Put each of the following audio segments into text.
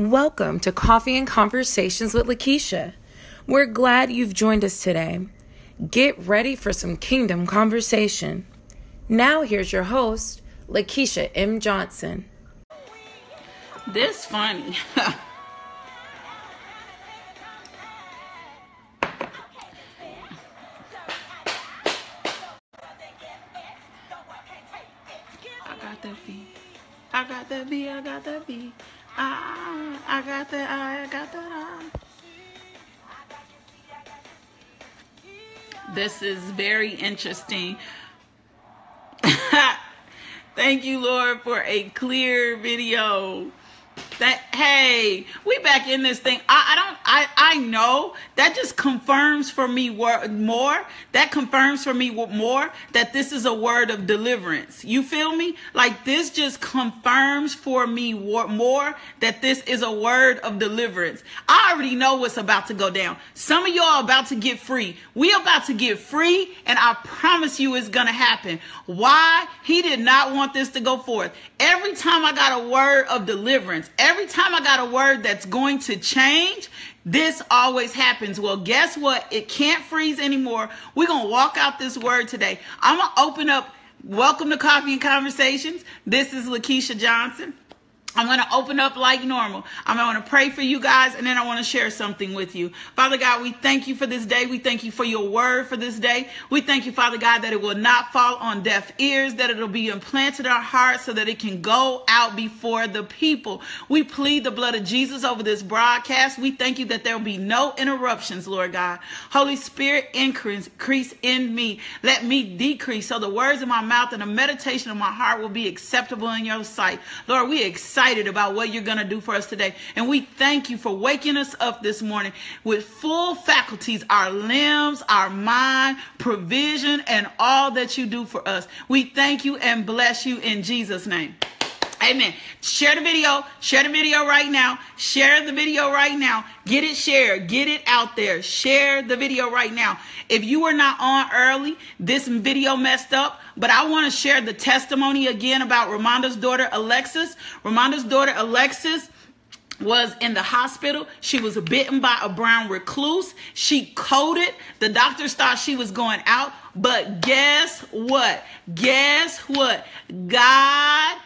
Welcome to Coffee and Conversations with Lakeisha. We're glad you've joined us today. Get ready for some kingdom conversation. Now, here's your host, Lakeisha M. Johnson. This funny. I got that beat. I got that beat. I got that beat. I got that. I got that. I. This is very interesting. Thank you, Lord, for a clear video. That hey, we back in this thing. I, I don't. I I know that just confirms for me wor- more. That confirms for me more that this is a word of deliverance. You feel me? Like this just confirms for me wor- more that this is a word of deliverance. I already know what's about to go down. Some of y'all about to get free. We about to get free, and I promise you it's gonna happen. Why? He did not want this to go forth. Every time I got a word of deliverance, every time I got a word that's going to change, this always happens. Well, guess what? It can't freeze anymore. We're going to walk out this word today. I'm going to open up. Welcome to Coffee and Conversations. This is Lakeisha Johnson. I'm going to open up like normal. I'm going to pray for you guys and then I want to share something with you. Father God, we thank you for this day. We thank you for your word for this day. We thank you, Father God, that it will not fall on deaf ears, that it'll be implanted in our hearts so that it can go out before the people. We plead the blood of Jesus over this broadcast. We thank you that there will be no interruptions, Lord God. Holy Spirit, increase, in me. Let me decrease so the words of my mouth and the meditation of my heart will be acceptable in your sight. Lord, we excited about what you're going to do for us today. And we thank you for waking us up this morning with full faculties, our limbs, our mind, provision, and all that you do for us. We thank you and bless you in Jesus' name. Amen. Share the video. Share the video right now. Share the video right now. Get it shared. Get it out there. Share the video right now. If you were not on early, this video messed up, but I want to share the testimony again about Ramonda's daughter, Alexis. Ramonda's daughter, Alexis was in the hospital. She was bitten by a brown recluse. She coded. The doctors thought she was going out. But guess what? Guess what? God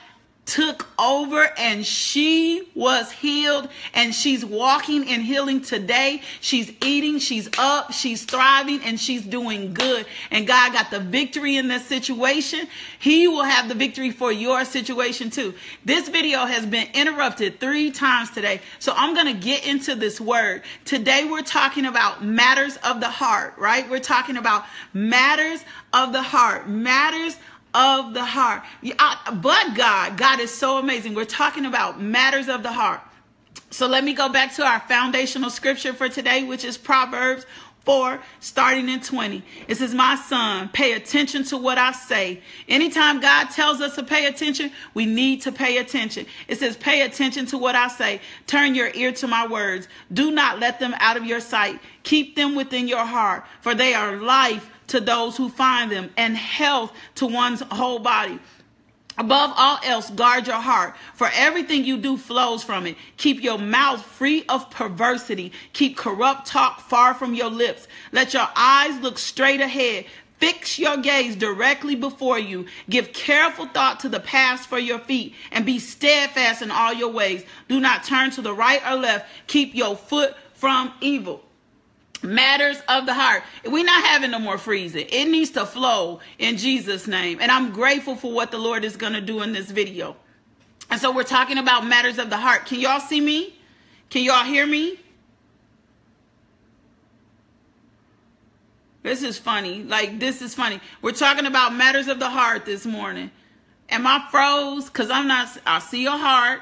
took over and she was healed and she's walking and healing today. She's eating, she's up, she's thriving, and she's doing good. And God got the victory in this situation. He will have the victory for your situation too. This video has been interrupted three times today. So I'm going to get into this word. Today we're talking about matters of the heart, right? We're talking about matters of the heart, matters of the heart. But God, God is so amazing. We're talking about matters of the heart. So let me go back to our foundational scripture for today, which is Proverbs 4, starting in 20. It says, My son, pay attention to what I say. Anytime God tells us to pay attention, we need to pay attention. It says, Pay attention to what I say. Turn your ear to my words. Do not let them out of your sight. Keep them within your heart, for they are life to those who find them and health to one's whole body. Above all else, guard your heart, for everything you do flows from it. Keep your mouth free of perversity. Keep corrupt talk far from your lips. Let your eyes look straight ahead. Fix your gaze directly before you. Give careful thought to the paths for your feet and be steadfast in all your ways. Do not turn to the right or left. Keep your foot from evil matters of the heart. We're not having no more freezing. It needs to flow in Jesus' name. And I'm grateful for what the Lord is going to do in this video. And so we're talking about matters of the heart. Can y'all see me? Can y'all hear me? This is funny. Like, this is funny. We're talking about matters of the heart this morning. Am I froze? Because I'm not, I see your heart.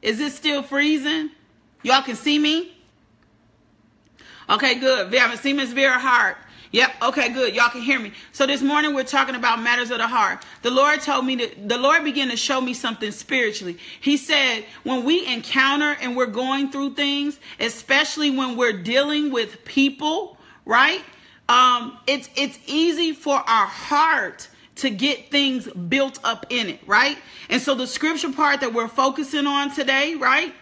Is it still freezing? Y'all can see me? Okay, good. Seen Miss Vera Hart. Yep. Okay, good. Y'all can hear me. So this morning we're talking about matters of the heart. The Lord told me that the Lord began to show me something spiritually. He said, when we encounter and we're going through things, especially when we're dealing with people, right? Um, it's it's easy for our heart to get things built up in it, right? And so the scripture part that we're focusing on today, right?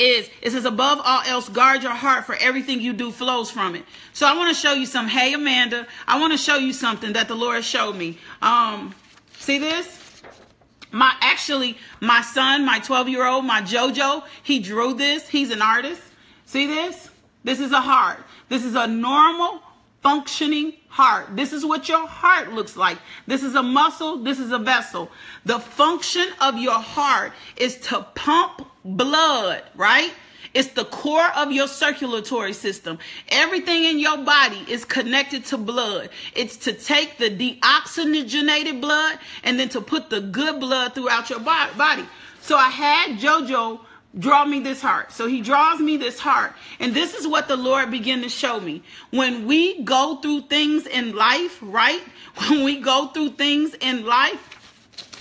Is it says above all else guard your heart for everything you do flows from it so i want to show you some hey amanda i want to show you something that the lord showed me um see this my actually my son my 12 year old my jojo he drew this he's an artist see this this is a heart this is a normal functioning heart. This is what your heart looks like. This is a muscle. This is a vessel. The function of your heart is to pump blood, right? It's the core of your circulatory system. Everything in your body is connected to blood. It's to take the deoxygenated blood and then to put the good blood throughout your body. So I had JoJo draw me this heart. So he draws me this heart. And this is what the Lord began to show me. When we go through things in life, right? When we go through things in life,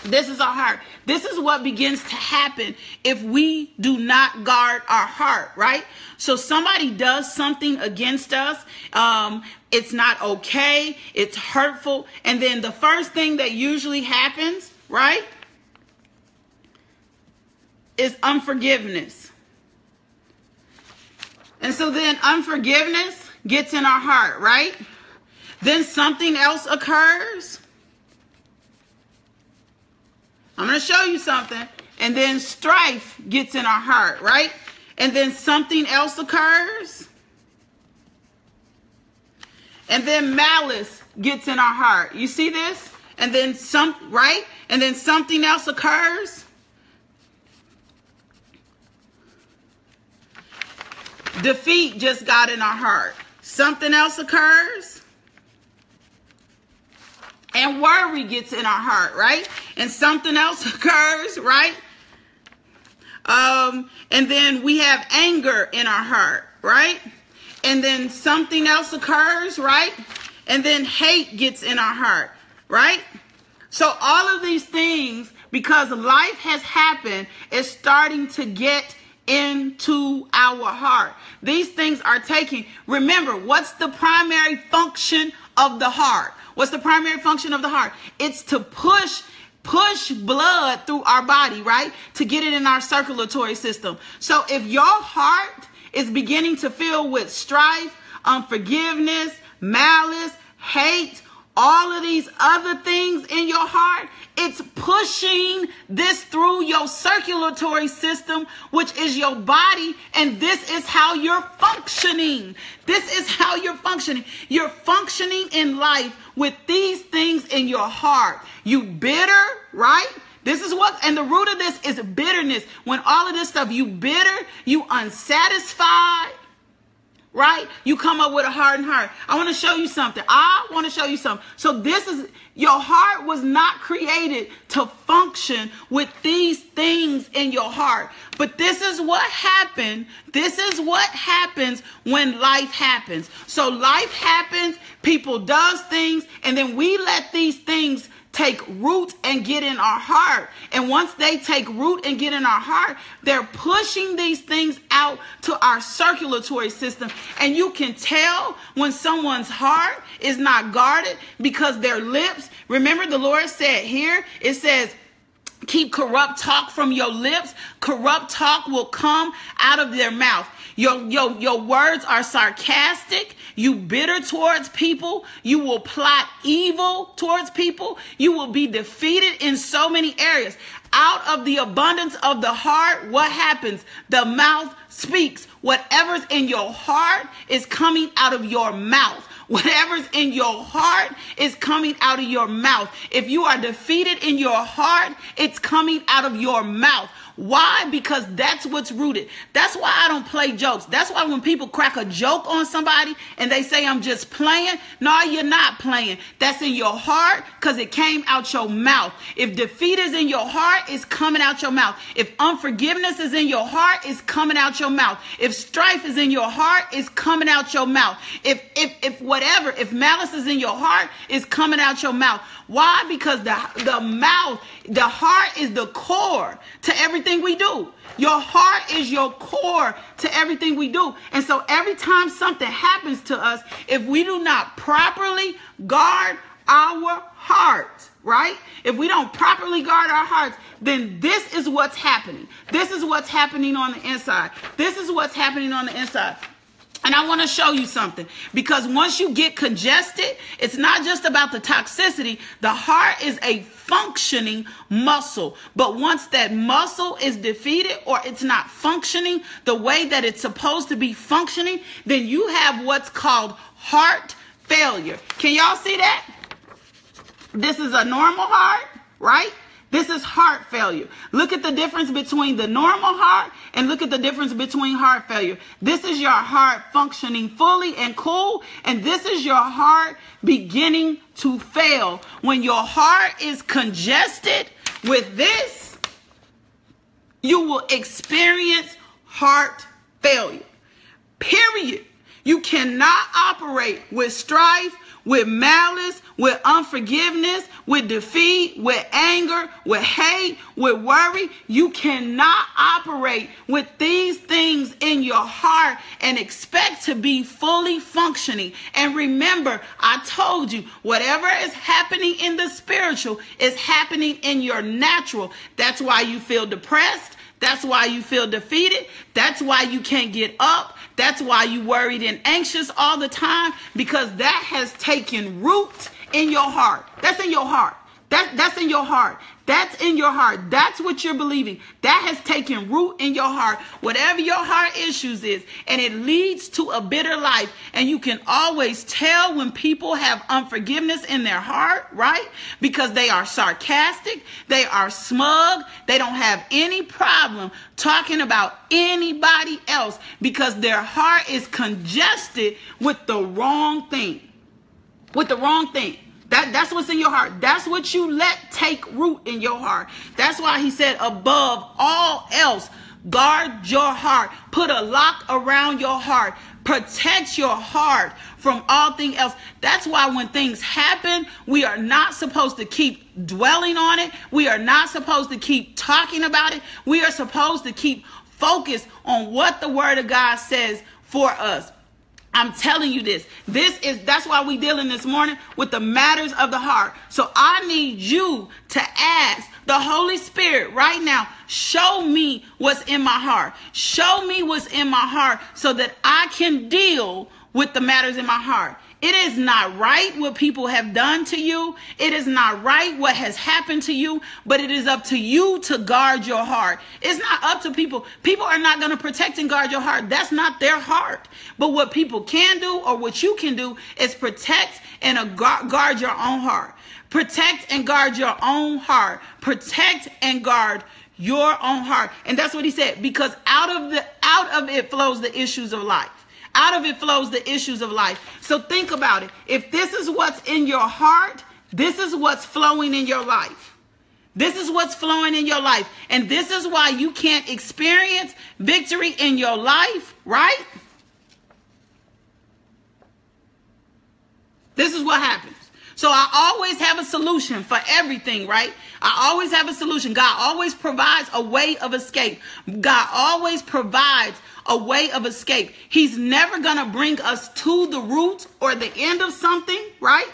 this is our heart. This is what begins to happen if we do not guard our heart, right? So somebody does something against us. Um, it's not okay. It's hurtful. And then the first thing that usually happens, right? is unforgiveness. And so then unforgiveness gets in our heart, right? Then something else occurs. I'm going to show you something. And then strife gets in our heart, right? And then something else occurs. And then malice gets in our heart. You see this? And then some, right? And then something else occurs. Defeat just got in our heart. Something else occurs. And worry gets in our heart, right? And something else occurs, right? Um, and then we have anger in our heart, right? And then something else occurs, right? And then hate gets in our heart, right? So all of these things, because life has happened, is starting to get into our heart. These things are taking. Remember, what's the primary function of the heart? What's the primary function of the heart? It's to push push blood through our body, right? To get it in our circulatory system. So if your heart is beginning to fill with strife, unforgiveness, malice, hate, all of these other things in your heart, it's pushing this through your circulatory system, which is your body, and this is how you're functioning. This is how you're functioning. You're functioning in life with these things in your heart. You bitter, right? This is what, and the root of this is bitterness. When all of this stuff, you bitter, you unsatisfied, right? You come up with a hardened heart. I want to show you something. I want to show you something. So this is your heart was not created to function with these things in your heart. But this is what happened. This is what happens when life happens. So life happens, people does things, and then we let these things take root and get in our heart. And once they take root and get in our heart, they're pushing these things out to our circulatory system. And you can tell when someone's heart is not guarded because their lips, remember the Lord said here, it says, Keep corrupt talk from your lips. Corrupt talk will come out of their mouth. Your, your, your words are sarcastic. You bitter towards people. You will plot evil towards people. You will be defeated in so many areas. Out of the abundance of the heart, what happens? The mouth speaks. Whatever's in your heart is coming out of your mouth. Whatever's in your heart is coming out of your mouth. If you are defeated in your heart, it's coming out of your mouth. Why? Because that's what's rooted. That's why I don't play jokes. That's why when people crack a joke on somebody and they say, I'm just playing, no, you're not playing. That's in your heart because it came out your mouth. If defeat is in your heart, it's coming out your mouth. If unforgiveness is in your heart, it's coming out your mouth. If strife is in your heart, it's coming out your mouth. If, if, if whatever, if malice is in your heart, it's coming out your mouth. Why? Because the, the mouth, the heart is the core to everything we do. Your heart is your core to everything we do. And so every time something happens to us, if we do not properly guard our heart, right? If we don't properly guard our hearts, then this is what's happening. This is what's happening on the inside. This is what's happening on the inside. And I want to show you something because once you get congested, it's not just about the toxicity. The heart is a functioning muscle. But once that muscle is defeated or it's not functioning the way that it's supposed to be functioning, then you have what's called heart failure. Can y'all see that? This is a normal heart, right? This is heart failure. Look at the difference between the normal heart and look at the difference between heart failure. This is your heart functioning fully and cool, and this is your heart beginning to fail. When your heart is congested with this, you will experience heart failure. Period. You cannot operate with strife, with malice, with unforgiveness, with defeat, with anger, with hate, with worry. You cannot operate with these things in your heart and expect to be fully functioning. And remember, I told you, whatever is happening in the spiritual is happening in your natural. That's why you feel depressed. That's why you feel defeated. That's why you can't get up. That's why you worried and anxious all the time because that has taken root in your heart. That's in your heart. That, that's in your heart. That's in your heart. That's what you're believing. That has taken root in your heart. Whatever your heart issues is, and it leads to a bitter life. And you can always tell when people have unforgiveness in their heart, right? Because they are sarcastic, they are smug, they don't have any problem talking about anybody else because their heart is congested with the wrong thing. With the wrong thing. That, that's what's in your heart. That's what you let take root in your heart. That's why he said, above all else, guard your heart. Put a lock around your heart. Protect your heart from all thing else. That's why when things happen, we are not supposed to keep dwelling on it. We are not supposed to keep talking about it. We are supposed to keep focused on what the word of God says for us. I'm telling you this. This is that's why we dealing this morning with the matters of the heart. So I need you to ask the Holy Spirit right now, show me what's in my heart. Show me what's in my heart so that I can deal with the matters in my heart. It is not right what people have done to you. It is not right what has happened to you, but it is up to you to guard your heart. It's not up to people. People are not going to protect and guard your heart. That's not their heart. But what people can do or what you can do is protect and guard your own heart. Protect and guard your own heart. Protect and guard your own heart. And that's what he said because out of the out of it flows the issues of life. Out of it flows the issues of life. So think about it. If this is what's in your heart, this is what's flowing in your life. This is what's flowing in your life. And this is why you can't experience victory in your life, right? This is what happens. So I always have a solution for everything, right? I always have a solution. God always provides a way of escape. God always provides a way of escape. He's never going to bring us to the root or the end of something, right?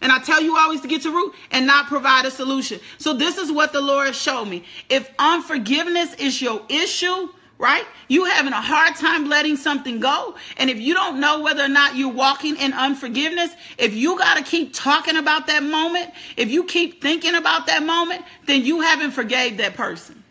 And I tell you always to get to root and not provide a solution. So this is what the Lord showed me. If unforgiveness is your issue, right? You having a hard time letting something go. And if you don't know whether or not you're walking in unforgiveness, if you got to keep talking about that moment, if you keep thinking about that moment, then you haven't forgave that person.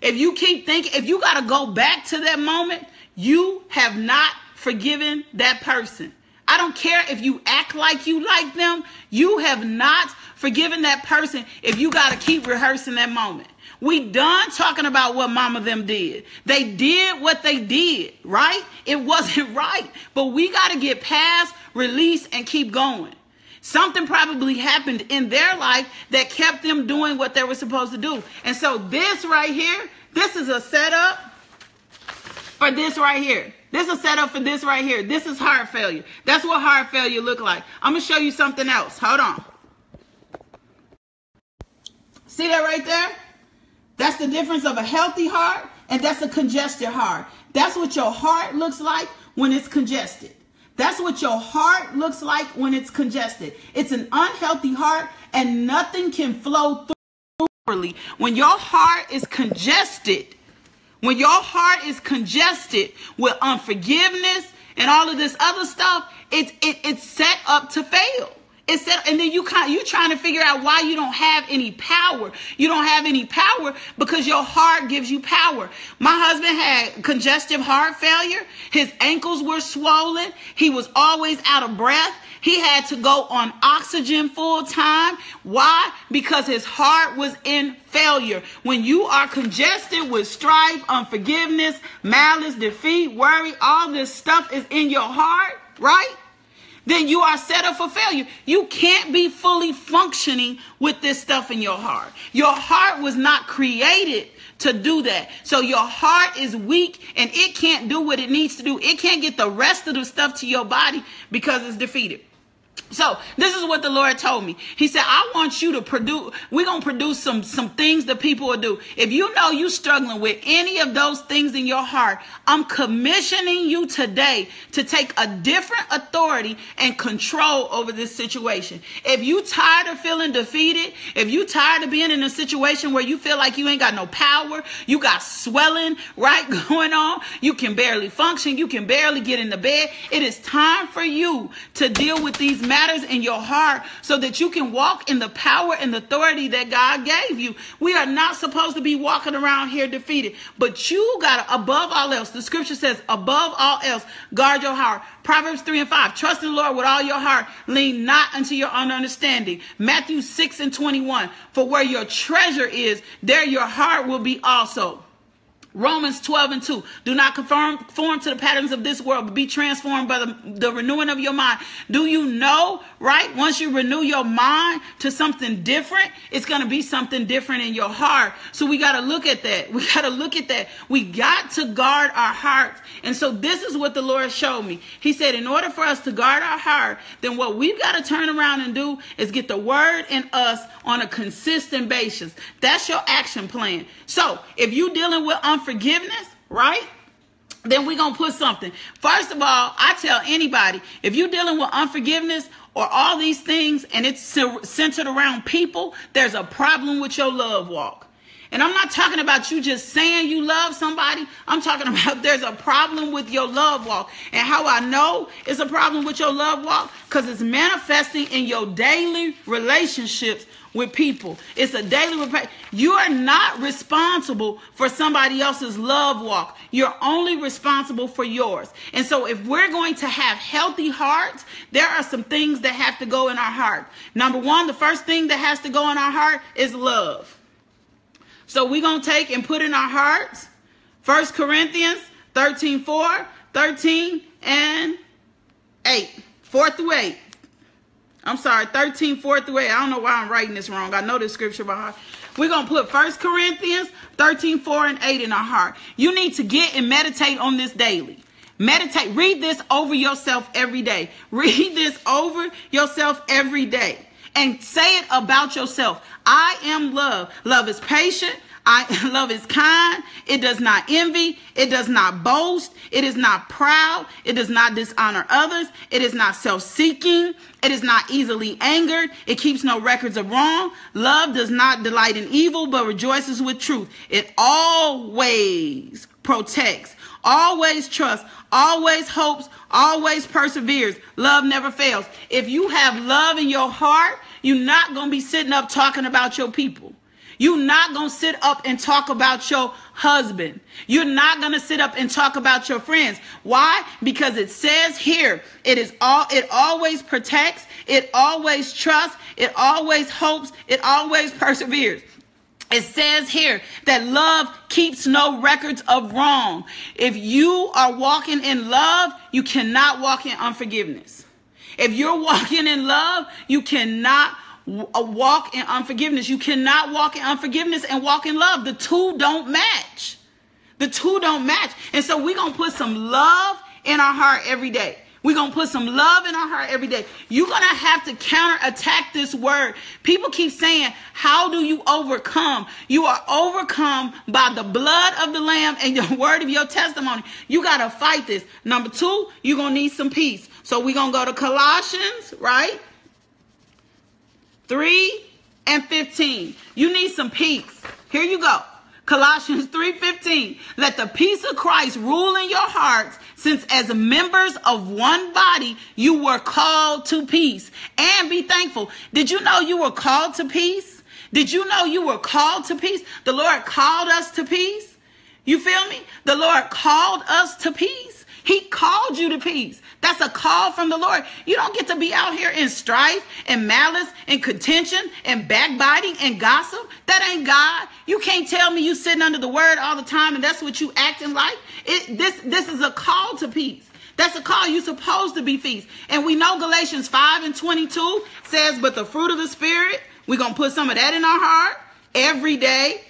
If you keep thinking, if you got to go back to that moment, you have not forgiven that person. I don't care if you act like you like them, you have not forgiven that person if you got to keep rehearsing that moment. We done talking about what mama them did. They did what they did, right? It wasn't right. But we got to get past, release, and keep going. Something probably happened in their life that kept them doing what they were supposed to do. And so this right here, this is a setup for this right here. This is a setup for this right here. This is heart failure. That's what heart failure look like. I'm going to show you something else. Hold on. See that right there? That's the difference of a healthy heart and that's a congested heart. That's what your heart looks like when it's congested. That's what your heart looks like when it's congested. It's an unhealthy heart, and nothing can flow through properly. When your heart is congested, when your heart is congested with unforgiveness and all of this other stuff, it's it, it's set up to fail. Set, and then you kind you trying to figure out why you don't have any power. You don't have any power because your heart gives you power. My husband had congestive heart failure. His ankles were swollen. He was always out of breath. He had to go on oxygen full time. Why? Because his heart was in failure. When you are congested with strife, unforgiveness, malice, defeat, worry, all this stuff is in your heart, right? Then you are set up for failure. You can't be fully functioning with this stuff in your heart. Your heart was not created to do that. So your heart is weak and it can't do what it needs to do. It can't get the rest of the stuff to your body because it's defeated. So this is what the Lord told me. He said, I want you to produce, we're going to produce some, some things that people will do. If you know you're struggling with any of those things in your heart, I'm commissioning you today to take a different authority and control over this situation. If you tired of feeling defeated, if you tired of being in a situation where you feel like you ain't got no power, you got swelling, right, going on, you can barely function, you can barely get in the bed, it is time for you to deal with these matters in your heart so that you can walk in the power and authority that God gave you. We are not supposed to be walking around here defeated, but you got to, above all else, the scripture says, above all else, guard your heart. Proverbs 3 and 5, trust in the Lord with all your heart, lean not unto your own understanding. Matthew 6 and 21, for where your treasure is, there your heart will be also. Romans 12 and 2. Do not conform, conform to the patterns of this world, but be transformed by the, the renewing of your mind. Do you know, right? Once you renew your mind to something different, it's going to be something different in your heart. So we got to look at that. We got to look at that. We got to guard our hearts. And so this is what the Lord showed me. He said, in order for us to guard our heart, then what we've got to turn around and do is get the word in us on a consistent basis. That's your action plan. So if you're dealing with unforgiveness, right? Then we're to put something. First of all, I tell anybody if you're dealing with unforgiveness or all these things and it's centered around people, there's a problem with your love walk. And I'm not talking about you just saying you love somebody. I'm talking about there's a problem with your love walk. And how I know it's a problem with your love walk? Because it's manifesting in your daily relationships with people. It's a daily repair. You are not responsible for somebody else's love walk. You're only responsible for yours. And so if we're going to have healthy hearts, there are some things that have to go in our heart. Number one, the first thing that has to go in our heart is love. So we're going to take and put in our hearts First Corinthians 13, 4, 13, and 8. 4 through 8. I'm sorry, 13, 4 through 8. I don't know why I'm writing this wrong. I know this scripture by heart. We're going to put First Corinthians 13, 4, and 8 in our heart. You need to get and meditate on this daily. Meditate. Read this over yourself every day. Read this over yourself every day and say it about yourself. I am love. Love is patient. I love is kind. It does not envy. It does not boast. It is not proud. It does not dishonor others. It is not self-seeking. It is not easily angered. It keeps no records of wrong. Love does not delight in evil, but rejoices with truth. It always protects, always trusts, always hopes, always perseveres. Love never fails. If you have love in your heart, you're not going to be sitting up talking about your people. You're not going to sit up and talk about your husband. You're not going to sit up and talk about your friends. Why? Because it says here, it is all it always protects, it always trusts, it always hopes, it always perseveres. It says here that love keeps no records of wrong. If you are walking in love, you cannot walk in unforgiveness. If you're walking in love, you cannot walk in unforgiveness. You cannot walk in unforgiveness and walk in love. The two don't match. The two don't match. And so we're going to put some love in our heart every day. We're going to put some love in our heart every day. You're going to have to counterattack this word. People keep saying, How do you overcome? You are overcome by the blood of the Lamb and your word of your testimony. You got to fight this. Number two, you're going to need some peace. So we're going to go to Colossians, right? 3 and 15. You need some peace. Here you go. Colossians 3:15 Let the peace of Christ rule in your hearts since as members of one body you were called to peace and be thankful. Did you know you were called to peace? Did you know you were called to peace? The Lord called us to peace. You feel me? The Lord called us to peace. He called you to peace. That's a call from the Lord. You don't get to be out here in strife and malice and contention and backbiting and gossip. That ain't God. You can't tell me you sitting under the word all the time and that's what you acting like. It, this, this is a call to peace. That's a call. You're supposed to be peace. And we know Galatians 5 and 22 says, but the fruit of the spirit, we're going to put some of that in our heart every day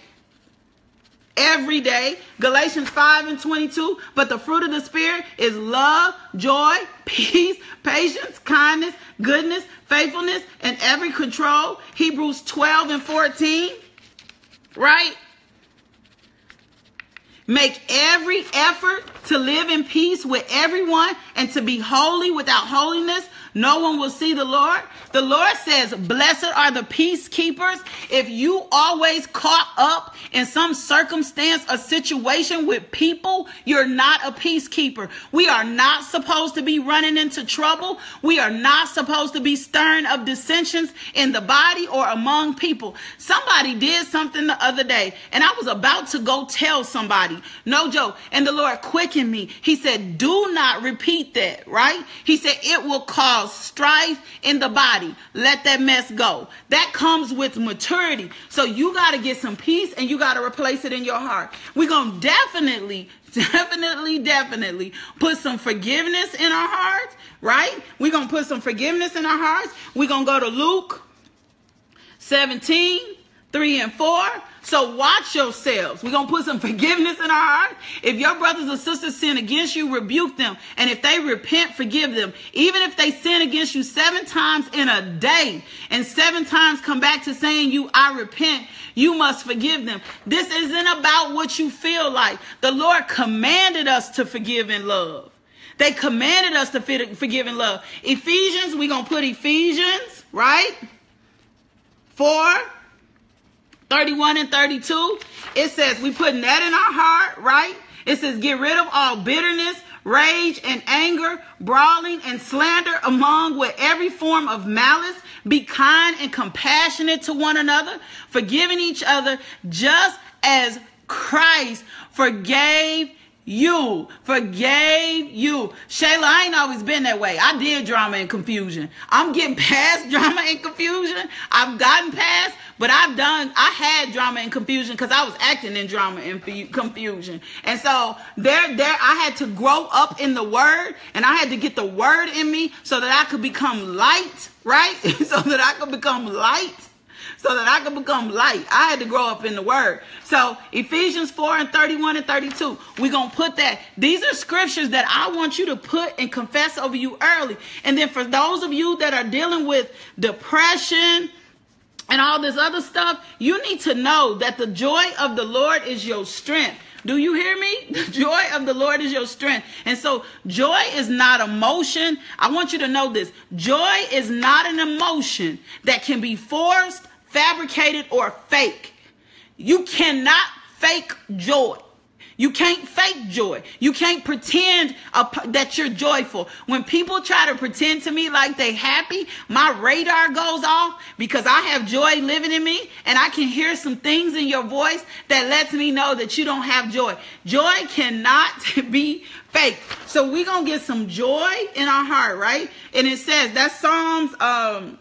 every day. Galatians 5 and 22. But the fruit of the Spirit is love, joy, peace, patience, kindness, goodness, faithfulness, and every control. Hebrews 12 and 14. Right? Make every effort to live in peace with everyone and to be holy without holiness. No one will see the Lord. The Lord says, Blessed are the peacekeepers. If you always caught up in some circumstance or situation with people, you're not a peacekeeper. We are not supposed to be running into trouble. We are not supposed to be stirring up dissensions in the body or among people. Somebody did something the other day, and I was about to go tell somebody. No joke. And the Lord quickened me. He said, Do not repeat that, right? He said, It will cause strife in the body body. Let that mess go. That comes with maturity. So you got to get some peace and you got to replace it in your heart. We're going to definitely, definitely, definitely put some forgiveness in our hearts, right? We're going to put some forgiveness in our hearts. We're going to go to Luke 17, 3 and 4. So watch yourselves. We're going to put some forgiveness in our heart. If your brothers and sisters sin against you, rebuke them. And if they repent, forgive them. Even if they sin against you seven times in a day and seven times come back to saying you, I repent, you must forgive them. This isn't about what you feel like. The Lord commanded us to forgive and love. They commanded us to forgive and love. Ephesians, we're going to put Ephesians, right? 4 31 and 32, it says we putting that in our heart, right? It says get rid of all bitterness, rage and anger, brawling and slander among with every form of malice. Be kind and compassionate to one another, forgiving each other just as Christ forgave you, forgave you. Shayla, I ain't always been that way. I did drama and confusion. I'm getting past drama and confusion. I've gotten past, but I've done, I had drama and confusion because I was acting in drama and confusion. And so there, there, I had to grow up in the word and I had to get the word in me so that I could become light, right? so that I could become light so that I could become light. I had to grow up in the word. So Ephesians 4 and 31 and 32, we're going to put that. These are scriptures that I want you to put and confess over you early. And then for those of you that are dealing with depression, and all this other stuff, you need to know that the joy of the Lord is your strength. Do you hear me? The joy of the Lord is your strength. And so joy is not emotion. I want you to know this. Joy is not an emotion that can be forced fabricated, or fake. You cannot fake joy. You can't fake joy. You can't pretend that you're joyful. When people try to pretend to me like they happy, my radar goes off because I have joy living in me and I can hear some things in your voice that lets me know that you don't have joy. Joy cannot be fake. So we're going to get some joy in our heart, right? And it says that's Psalms um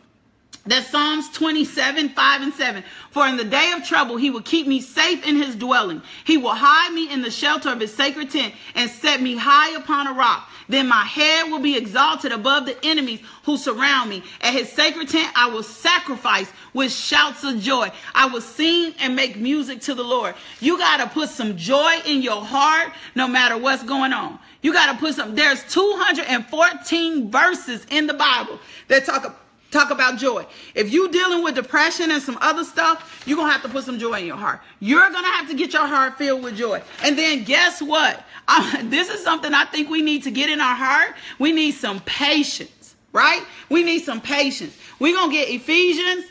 that's Psalms 27, 5 and 7. For in the day of trouble, he will keep me safe in his dwelling. He will hide me in the shelter of his sacred tent and set me high upon a rock. Then my head will be exalted above the enemies who surround me. At his sacred tent, I will sacrifice with shouts of joy. I will sing and make music to the Lord. You got to put some joy in your heart no matter what's going on. You got to put some, there's 214 verses in the Bible that talk Talk about joy. If you dealing with depression and some other stuff, you're going to have to put some joy in your heart. You're going to have to get your heart filled with joy. And then guess what? I, this is something I think we need to get in our heart. We need some patience, right? We need some patience. We're going to get Ephesians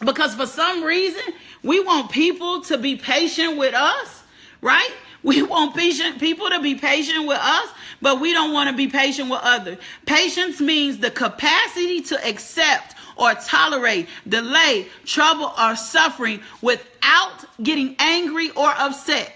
because for some reason, we want people to be patient with us, right? We want patient people to be patient with us, but we don't want to be patient with others. Patience means the capacity to accept or tolerate delay, trouble, or suffering without getting angry or upset.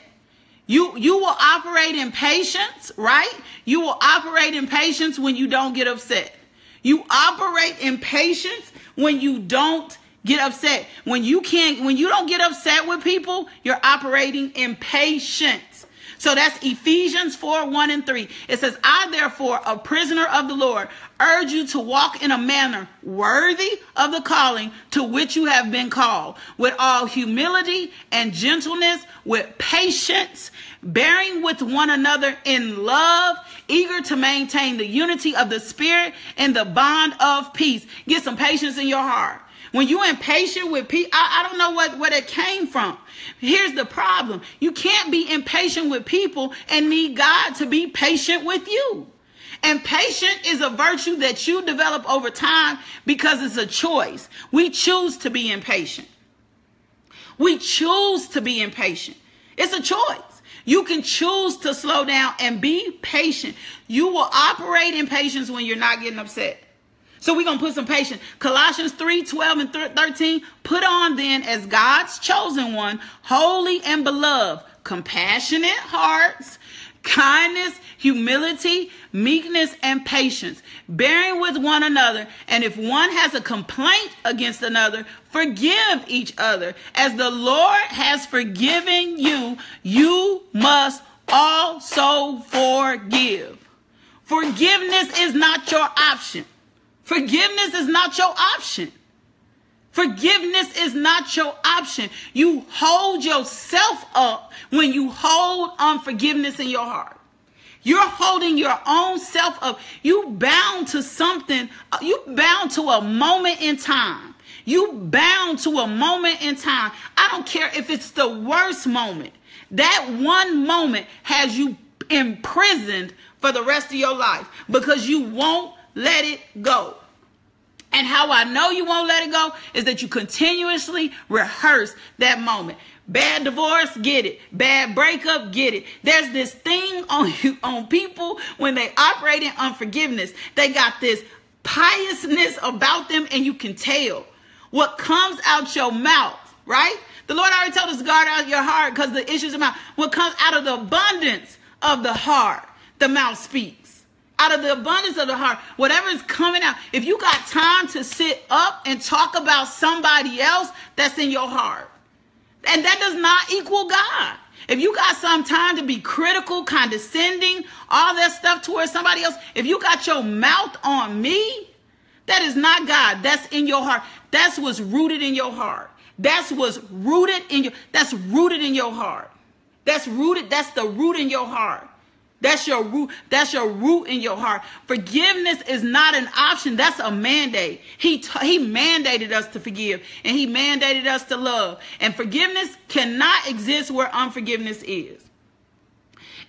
You you will operate in patience, right? You will operate in patience when you don't get upset. You operate in patience when you don't get upset. When you can't when you don't get upset with people, you're operating in patience. So that's Ephesians 4 1 and 3. It says, I therefore, a prisoner of the Lord, urge you to walk in a manner worthy of the calling to which you have been called, with all humility and gentleness, with patience, bearing with one another in love, eager to maintain the unity of the Spirit and the bond of peace. Get some patience in your heart. When you're impatient with people, I, I, don't know what, where it came from. Here's the problem. You can't be impatient with people and need God to be patient with you. And patient is a virtue that you develop over time because it's a choice. We choose to be impatient. We choose to be impatient. It's a choice. You can choose to slow down and be patient. You will operate in patience when you're not getting upset. So we're going to put some patience. Colossians 3 12 and 13. Put on then as God's chosen one, holy and beloved, compassionate hearts, kindness, humility, meekness, and patience, bearing with one another. And if one has a complaint against another, forgive each other. As the Lord has forgiven you, you must also forgive. Forgiveness is not your option. Forgiveness is not your option. Forgiveness is not your option. You hold yourself up when you hold unforgiveness in your heart. You're holding your own self up. You bound to something. You bound to a moment in time. You bound to a moment in time. I don't care if it's the worst moment. That one moment has you imprisoned for the rest of your life because you won't let it go. And how I know you won't let it go is that you continuously rehearse that moment. Bad divorce, get it. Bad breakup, get it. There's this thing on you, on people when they operate in unforgiveness. They got this piousness about them, and you can tell what comes out your mouth, right? The Lord already told us guard out your heart because the issues of mouth. What comes out of the abundance of the heart, the mouth speaks out of the abundance of the heart, whatever is coming out. If you got time to sit up and talk about somebody else, that's in your heart. And that does not equal God. If you got some time to be critical, condescending, all that stuff towards somebody else, if you got your mouth on me, that is not God. That's in your heart. That's what's rooted in your heart. That's what's rooted in your that's rooted in your heart. That's rooted, that's the root in your heart. That's your root. That's your root in your heart. Forgiveness is not an option. That's a mandate. He t- he mandated us to forgive, and he mandated us to love. And forgiveness cannot exist where unforgiveness is.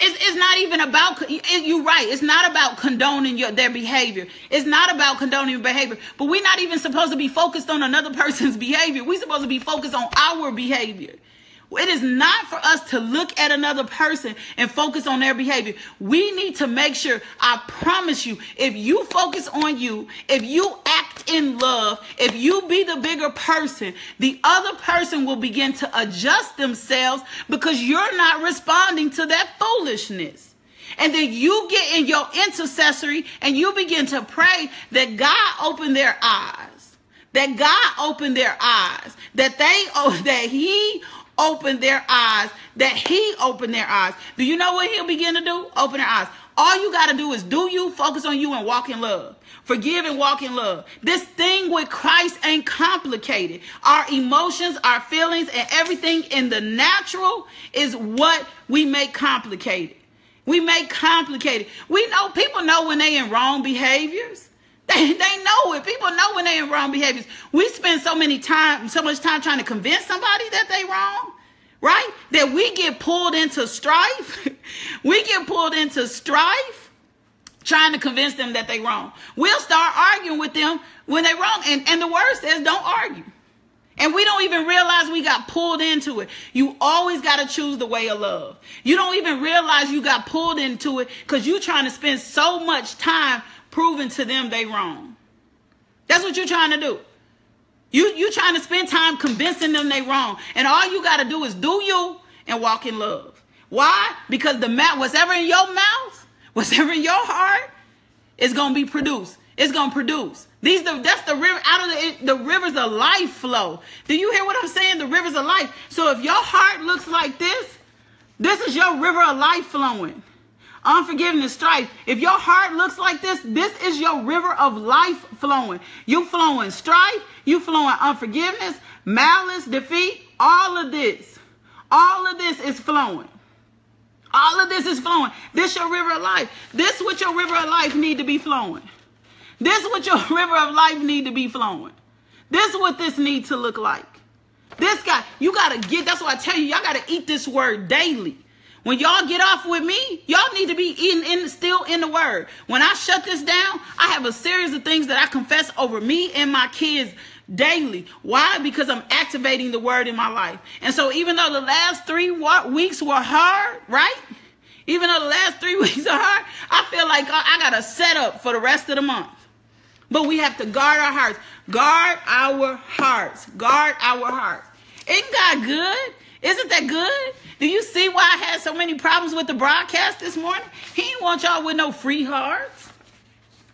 It's, it's not even about you're right. It's not about condoning your their behavior. It's not about condoning behavior. But we're not even supposed to be focused on another person's behavior. We're supposed to be focused on our behavior. It is not for us to look at another person and focus on their behavior. We need to make sure, I promise you, if you focus on you, if you act in love, if you be the bigger person, the other person will begin to adjust themselves because you're not responding to that foolishness. And then you get in your intercessory and you begin to pray that God open their eyes that God open their eyes, that they, oh, that He open their eyes, that he opened their eyes. Do you know what he'll begin to do? Open their eyes. All you got to do is do you, focus on you, and walk in love. Forgive and walk in love. This thing with Christ ain't complicated. Our emotions, our feelings, and everything in the natural is what we make complicated. We make complicated. We know people know when they in wrong behaviors. They, they know it. People know when they're in wrong behaviors. We spend so many time, so much time trying to convince somebody that they wrong, right? That we get pulled into strife. We get pulled into strife trying to convince them that they wrong. We'll start arguing with them when they wrong. And, and the word says don't argue. And we don't even realize we got pulled into it. You always got to choose the way of love. You don't even realize you got pulled into it because you're trying to spend so much time proving to them they wrong. That's what you're trying to do. You you trying to spend time convincing them they wrong. And all you got to do is do you and walk in love. Why? Because the mouth, whatever in your mouth, whatever in your heart, is gonna be produced. It's gonna produce. These the that's the river out of the the rivers of life flow. Do you hear what I'm saying? The rivers of life. So if your heart looks like this, this is your river of life flowing. Unforgiveness, strife. If your heart looks like this, this is your river of life flowing. You flowing strife, you flowing unforgiveness, malice, defeat, all of this. All of this is flowing. All of this is flowing. This your river of life. This what your river of life need to be flowing. This what your river of life need to be flowing. This what this need to look like. This guy, you gotta get. That's why I tell you, y'all gotta eat this word daily. When y'all get off with me, y'all need to be eating in still in the word. When I shut this down, I have a series of things that I confess over me and my kids daily. Why? Because I'm activating the word in my life. And so even though the last three weeks were hard, right? Even though the last three weeks are hard, I feel like I got a setup for the rest of the month. But we have to guard our hearts. Guard our hearts. Guard our hearts. Isn't God good? Isn't that good? Do you see why I had so many problems with the broadcast this morning? He didn't want y'all with no free hearts.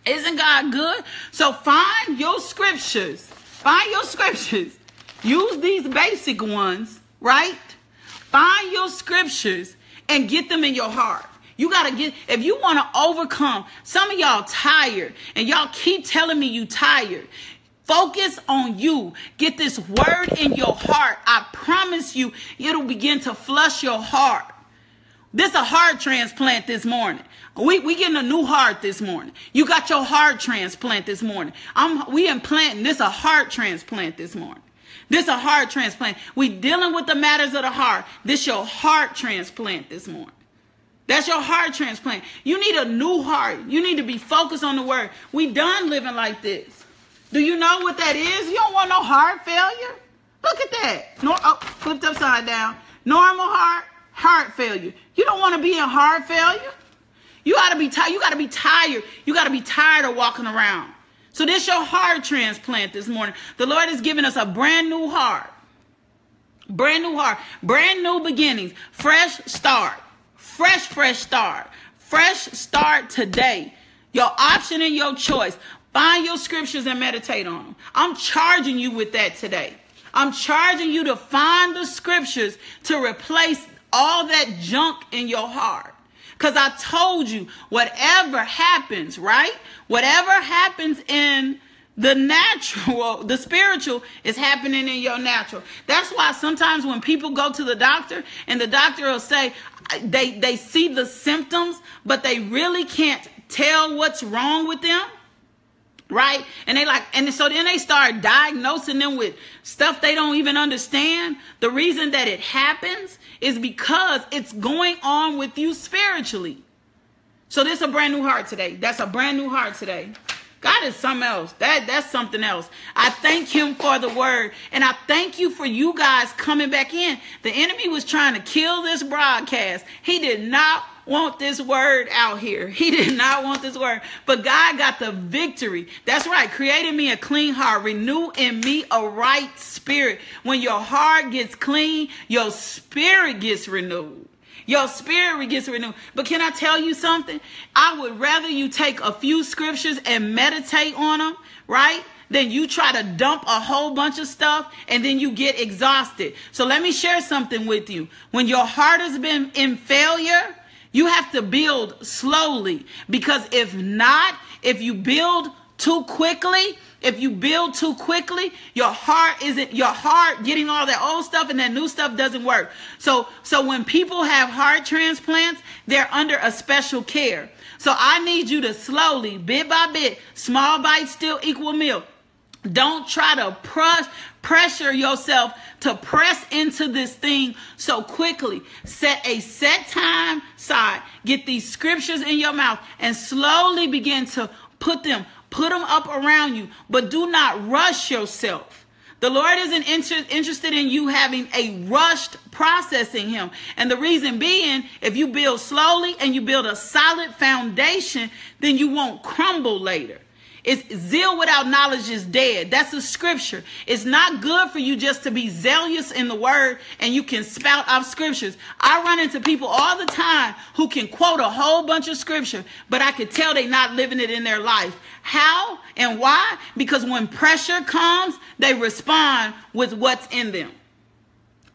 Isn't God good? So find your scriptures. Find your scriptures. Use these basic ones, right? Find your scriptures and get them in your heart. You got to get, if you want to overcome, some of y'all tired and y'all keep telling me you tired. Focus on you. Get this word in your heart. I promise you, it'll begin to flush your heart. This a heart transplant this morning. We we getting a new heart this morning. You got your heart transplant this morning. I'm we implanting this a heart transplant this morning. This a heart transplant. We dealing with the matters of the heart. This your heart transplant this morning. That's your heart transplant. You need a new heart. You need to be focused on the word. We done living like this. Do you know what that is? You don't want no heart failure. Look at that. Oh, flipped upside down. Normal heart, heart failure. You don't want to be in heart failure. You gotta be tired. You gotta be tired. You gotta be tired of walking around. So this your heart transplant this morning. The Lord is giving us a brand new heart. Brand new heart. Brand new beginnings. Fresh start. Fresh, fresh start. Fresh start today. Your option and your choice. Find your scriptures and meditate on them. I'm charging you with that today. I'm charging you to find the scriptures to replace all that junk in your heart. Because I told you, whatever happens, right? Whatever happens in the natural, the spiritual is happening in your natural. That's why sometimes when people go to the doctor and the doctor will say they, they see the symptoms, but they really can't tell what's wrong with them right? And they like, and so then they start diagnosing them with stuff they don't even understand. The reason that it happens is because it's going on with you spiritually. So this is a brand new heart today. That's a brand new heart today. God is something else. That that's something else. I thank him for the word. And I thank you for you guys coming back in. The enemy was trying to kill this broadcast. He did not want this word out here. He did not want this word. But God got the victory. That's right. Created me a clean heart. Renew in me a right spirit. When your heart gets clean, your spirit gets renewed. Your spirit gets renewed. But can I tell you something? I would rather you take a few scriptures and meditate on them, right? Then you try to dump a whole bunch of stuff and then you get exhausted. So let me share something with you. When your heart has been in failure, you have to build slowly because if not, if you build too quickly, if you build too quickly, your heart isn't your heart getting all that old stuff and that new stuff doesn't work. So so when people have heart transplants, they're under a special care. So I need you to slowly, bit by bit, small bites still equal meal. Don't try to push pressure yourself to press into this thing so quickly. Set a set time side. Get these scriptures in your mouth and slowly begin to put them, put them up around you, but do not rush yourself. The Lord isn't inter- interested in you having a rushed processing Him. And the reason being, if you build slowly and you build a solid foundation, then you won't crumble later. It's zeal without knowledge is dead. That's a scripture. It's not good for you just to be zealous in the word and you can spout off scriptures. I run into people all the time who can quote a whole bunch of scripture, but I could tell they're not living it in their life. How and why? Because when pressure comes, they respond with what's in them.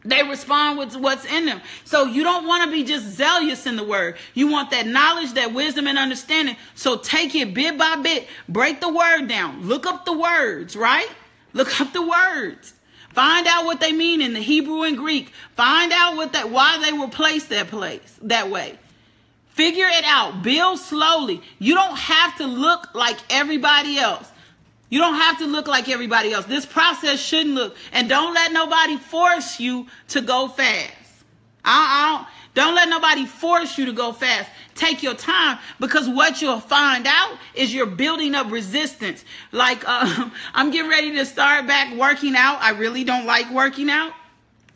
They respond with what's in them. So you don't want to be just zealous in the word. You want that knowledge, that wisdom, and understanding. So take it bit by bit. Break the word down. Look up the words, right? Look up the words. Find out what they mean in the Hebrew and Greek. Find out what that why they were placed that place that way. Figure it out. Build slowly. You don't have to look like everybody else. You don't have to look like everybody else. This process shouldn't look. And don't let nobody force you to go fast. I, I don't, don't let nobody force you to go fast. Take your time because what you'll find out is you're building up resistance. Like uh, I'm getting ready to start back working out. I really don't like working out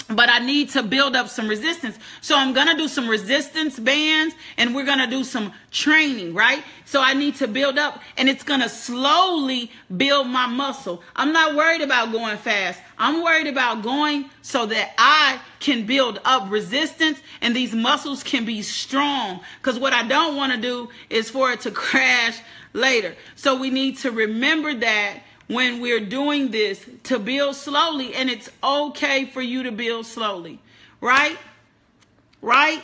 but I need to build up some resistance. So I'm going to do some resistance bands and we're going to do some training, right? So I need to build up and it's going to slowly build my muscle. I'm not worried about going fast. I'm worried about going so that I can build up resistance and these muscles can be strong. Because what I don't want to do is for it to crash later. So we need to remember that when we're doing this to build slowly and it's okay for you to build slowly. Right? Right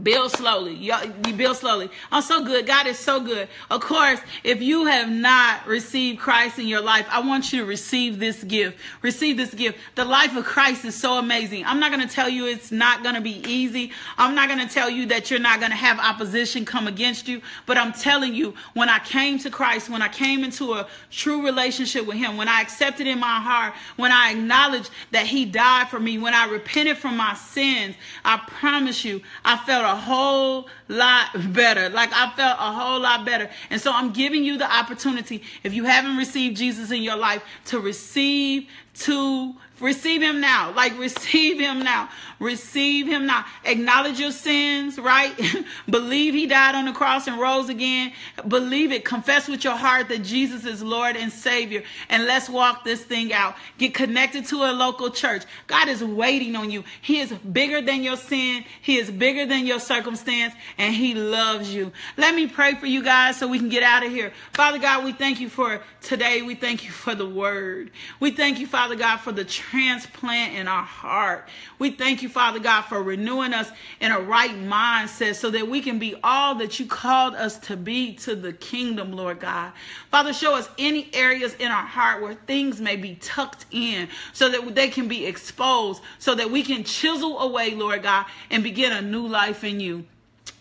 Build slowly. You, build slowly. I'm so good. God is so good. Of course, if you have not received Christ in your life, I want you to receive this gift. Receive this gift. The life of Christ is so amazing. I'm not going to tell you it's not going to be easy. I'm not going to tell you that you're not going to have opposition come against you. But I'm telling you, when I came to Christ, when I came into a true relationship with Him, when I accepted in my heart, when I acknowledged that He died for me, when I repented from my sins, I promise you, I felt felt a whole lot better. Like I felt a whole lot better. And so I'm giving you the opportunity, if you haven't received Jesus in your life, to receive, to receive him now. Like receive him now. Receive him now. Acknowledge your sins, right? Believe he died on the cross and rose again. Believe it. Confess with your heart that Jesus is Lord and Savior. And let's walk this thing out. Get connected to a local church. God is waiting on you. He is bigger than your sin. He is bigger than your circumstance and he loves you. Let me pray for you guys so we can get out of here. Father God, we thank you for today. We thank you for the word. We thank you, Father God, for the transplant in our heart. We thank you, Father God, for renewing us in a right mindset so that we can be all that you called us to be to the kingdom, Lord God. Father, show us any areas in our heart where things may be tucked in so that they can be exposed, so that we can chisel away, Lord God, and begin a new life in you.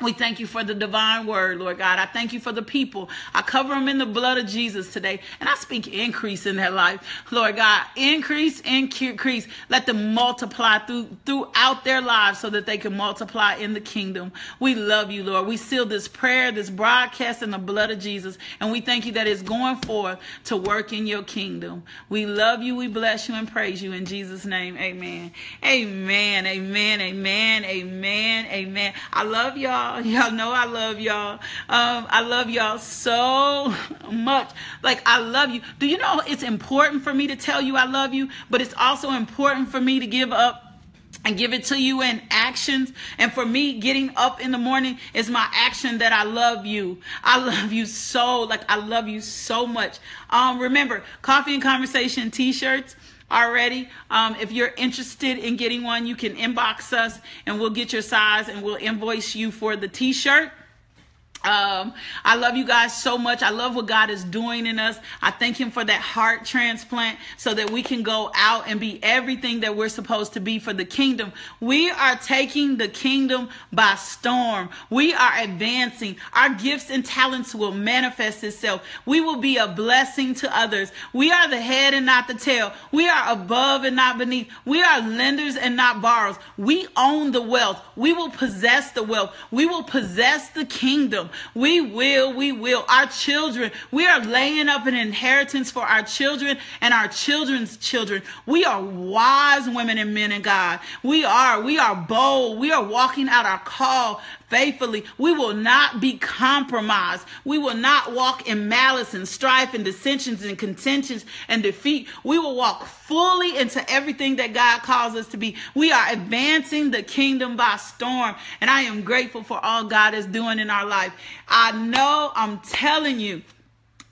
We thank you for the divine word, Lord God. I thank you for the people. I cover them in the blood of Jesus today. And I speak increase in their life. Lord God, increase, increase. Let them multiply through, throughout their lives so that they can multiply in the kingdom. We love you, Lord. We seal this prayer, this broadcast in the blood of Jesus. And we thank you that it's going forth to work in your kingdom. We love you. We bless you and praise you in Jesus' name. Amen. Amen. Amen. Amen. Amen. Amen. I love y'all y'all. Y'all know I love y'all. Um, I love y'all so much. Like I love you. Do you know it's important for me to tell you I love you, but it's also important for me to give up and give it to you in actions. And for me, getting up in the morning is my action that I love you. I love you so, like I love you so much. Um, remember, coffee and conversation t-shirts already. Um, if you're interested in getting one, you can inbox us and we'll get your size and we'll invoice you for the t shirt. Um, I love you guys so much. I love what God is doing in us. I thank Him for that heart transplant so that we can go out and be everything that we're supposed to be for the kingdom. We are taking the kingdom by storm. We are advancing. Our gifts and talents will manifest itself. We will be a blessing to others. We are the head and not the tail. We are above and not beneath. We are lenders and not borrowers. We own the wealth. We will possess the wealth. We will possess the kingdom. We will, we will. Our children, we are laying up an inheritance for our children and our children's children. We are wise women and men in God. We are, we are bold. We are walking out our call faithfully. We will not be compromised. We will not walk in malice and strife and dissensions and contentions and defeat. We will walk fully into everything that God calls us to be. We are advancing the kingdom by storm. And I am grateful for all God is doing in our life. I know I'm telling you.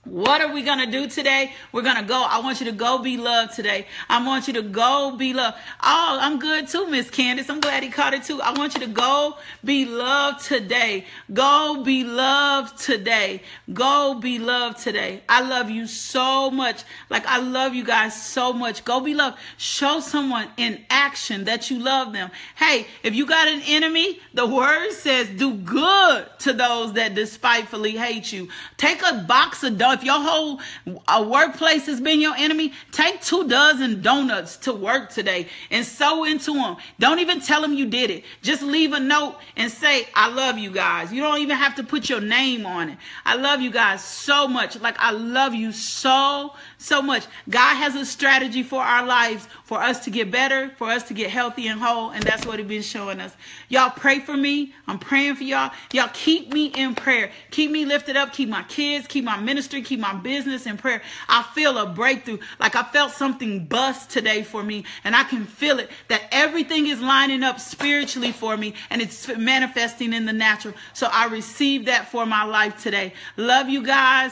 What are we going to do today? We're going to go. I want you to go be loved today. I want you to go be loved. Oh, I'm good too, Miss Candace. I'm glad he caught it too. I want you to go be loved today. Go be loved today. Go be loved today. I love you so much. Like, I love you guys so much. Go be loved. Show someone in action that you love them. Hey, if you got an enemy, the word says do good to those that despitefully hate you. Take a box of donuts if your whole uh, workplace has been your enemy, take two dozen donuts to work today and sow into them. Don't even tell them you did it. Just leave a note and say, I love you guys. You don't even have to put your name on it. I love you guys so much. Like, I love you so, so much. God has a strategy for our lives for us to get better, for us to get healthy and whole. And that's what He's been showing us. Y'all pray for me. I'm praying for y'all. Y'all keep me in prayer. Keep me lifted up. Keep my kids, keep my ministry, keep my business in prayer. I feel a breakthrough. Like I felt something bust today for me. And I can feel it that everything is lining up spiritually for me and it's manifesting in the natural. So I receive that for my life today. Love you guys.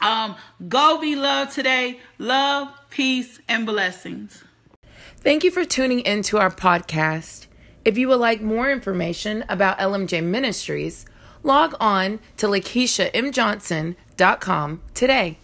Um, go be loved today. Love, peace, and blessings. Thank you for tuning into our podcast. If you would like more information about LMJ Ministries, log on to LakeishaMJohnson.com today.